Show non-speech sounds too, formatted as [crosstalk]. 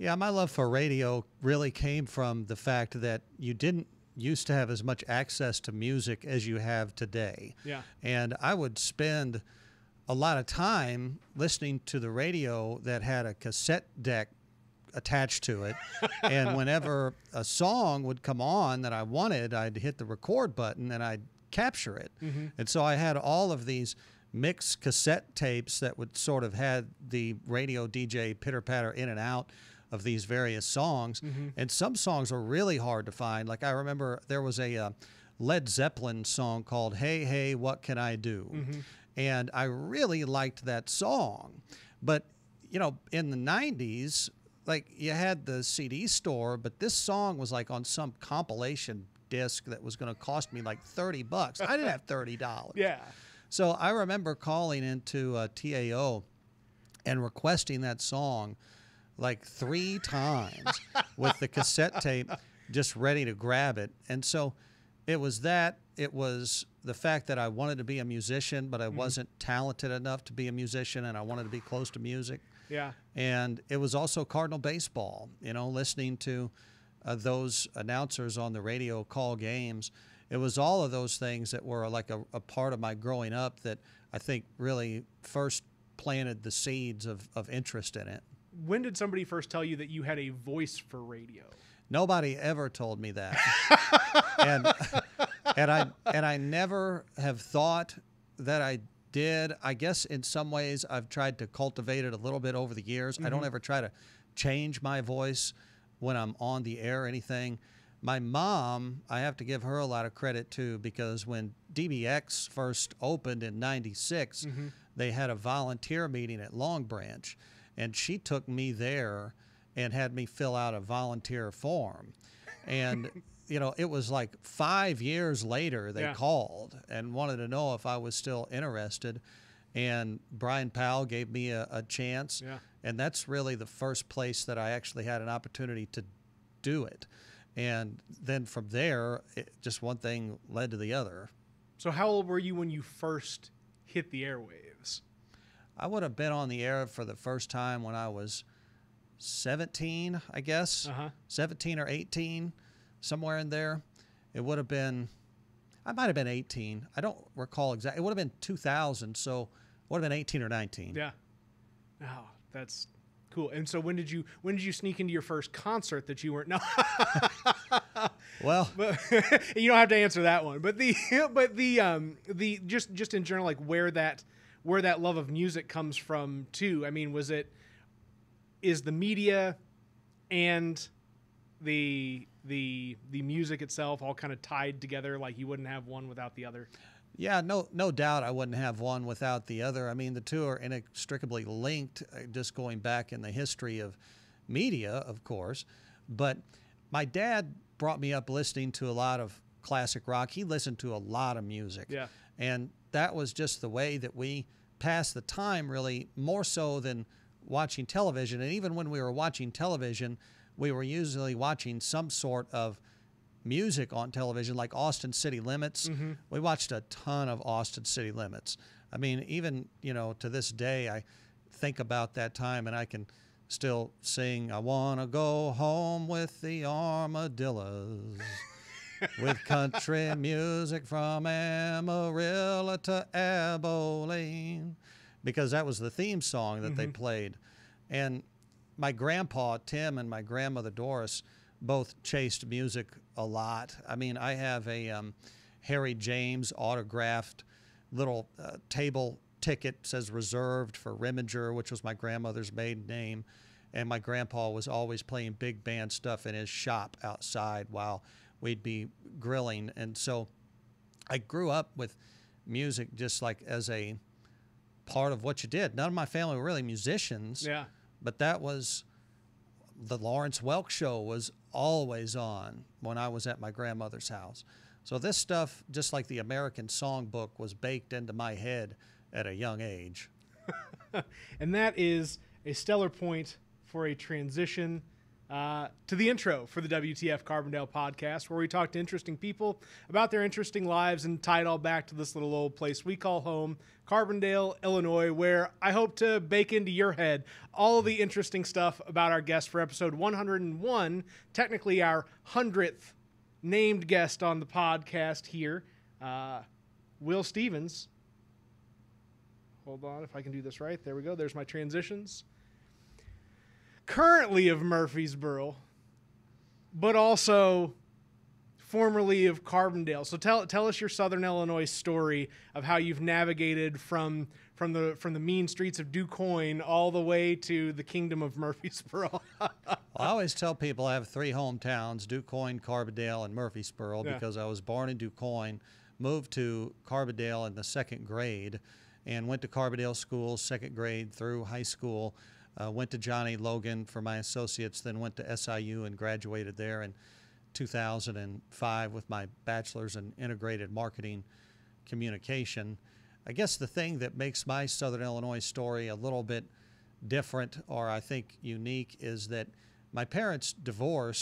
Yeah, my love for radio really came from the fact that you didn't used to have as much access to music as you have today. Yeah. And I would spend a lot of time listening to the radio that had a cassette deck attached to it. [laughs] and whenever a song would come on that I wanted, I'd hit the record button and I'd capture it. Mm-hmm. And so I had all of these mixed cassette tapes that would sort of had the radio DJ pitter patter in and out of these various songs. And some songs are really hard to find. Like I remember there was a uh, Led Zeppelin song called Hey Hey What Can I Do? And I really liked that song. But you know, in the 90s, like you had the CD store, but this song was like on some compilation disc that was going to cost me like 30 bucks. I didn't have $30. [laughs] Yeah. So I remember calling into uh, TAO and requesting that song like three times with the cassette tape just ready to grab it. And so it was that, it was the fact that I wanted to be a musician, but I wasn't talented enough to be a musician and I wanted to be close to music. Yeah. And it was also Cardinal baseball, you know, listening to uh, those announcers on the radio call games. It was all of those things that were like a, a part of my growing up that I think really first planted the seeds of, of interest in it. When did somebody first tell you that you had a voice for radio? Nobody ever told me that. [laughs] and and I and I never have thought that I did. I guess in some ways I've tried to cultivate it a little bit over the years. I don't mm-hmm. ever try to change my voice when I'm on the air or anything. My mom, I have to give her a lot of credit too because when DBX first opened in 96, mm-hmm. they had a volunteer meeting at Long Branch and she took me there and had me fill out a volunteer form. And [laughs] you know, it was like 5 years later they Yeah. called and wanted to know if I was still interested and Brian Powell gave me a, a chance. Yeah. And that's really the first place that I actually had an opportunity to do it. And then from there, it, just one thing led to the other. So how old were you when you first hit the airwaves? I would have been on the air for the first time when I was 17, I guess. Uh-huh. 17 or 18, somewhere in there. It would have been, I might have been 18. I don't recall exactly. It would have been 2000, so it would have been 18 or 19. Yeah. Oh, that's cool. And so when did you when did you sneak into your first concert that you weren't no [laughs] Well, but [laughs] you don't have to answer that one. But the [laughs] but the um the just just in general like where that where that love of music comes from too. I mean, was it is the media and the the the music itself all kind of tied together like you wouldn't have one without the other. Yeah, no, no doubt I wouldn't have one without the other. I mean, the two are inextricably linked, uh, just going back in the history of media, of course. But my dad brought me up listening to a lot of classic rock. He listened to a lot of music. Yeah. And that was just the way that we passed the time, really, more so than watching television. And even when we were watching television, we were usually watching some sort of music on television, like Austin City Limits. Mm-hmm. We watched a ton of Austin City Limits. I mean, even, you know, to this day, I think about that time and I can still sing, I want to go home with the armadillos. With country music from Amarillo to Abilene, because that was the theme song that they played. And my grandpa, Tim, and my grandmother, Doris, both chased music a lot. I mean, I have a um, Harry James autographed little uh, table ticket says reserved for Reminger, which was my grandmother's maiden name. And my grandpa was always playing big band stuff in his shop outside while we'd be grilling. And so I grew up with music just like as a part of what you did. None of my family were really musicians, Yeah. but that was the Lawrence Welk show was always on when I was at my grandmother's house. So this stuff, just like the American Songbook, was baked into my head at a young age. [laughs] and that is a stellar point for a transition uh, to the intro for the WTF Carbondale podcast, where we talk to interesting people about their interesting lives and tie it all back to this little old place we call home, Carbondale, Illinois, where I hope to bake into your head all the interesting stuff about our guest for episode 101, technically our 100th named guest on the podcast here, uh, Will Stevens. Hold on, if I can do this right. There we go. There's my transitions currently of Murfreesboro, but also formerly of Carbondale. So tell tell us your Southern Illinois story of how you've navigated from from the from the mean streets of DuQuoin all the way to the kingdom of Murfreesboro. [laughs] well, I always tell people I have three hometowns: DuQuoin, Carbondale, and Murfreesboro, yeah. because I was born in DuQuoin, moved to Carbondale in the second grade, and went to Carbondale school second grade through high school uh, went to Johnny Logan for my associates, then went to SIU and graduated there in 2005 with my bachelor's in integrated marketing communication. I guess the thing that makes my Southern Illinois story a little bit different or I think unique is that my parents divorced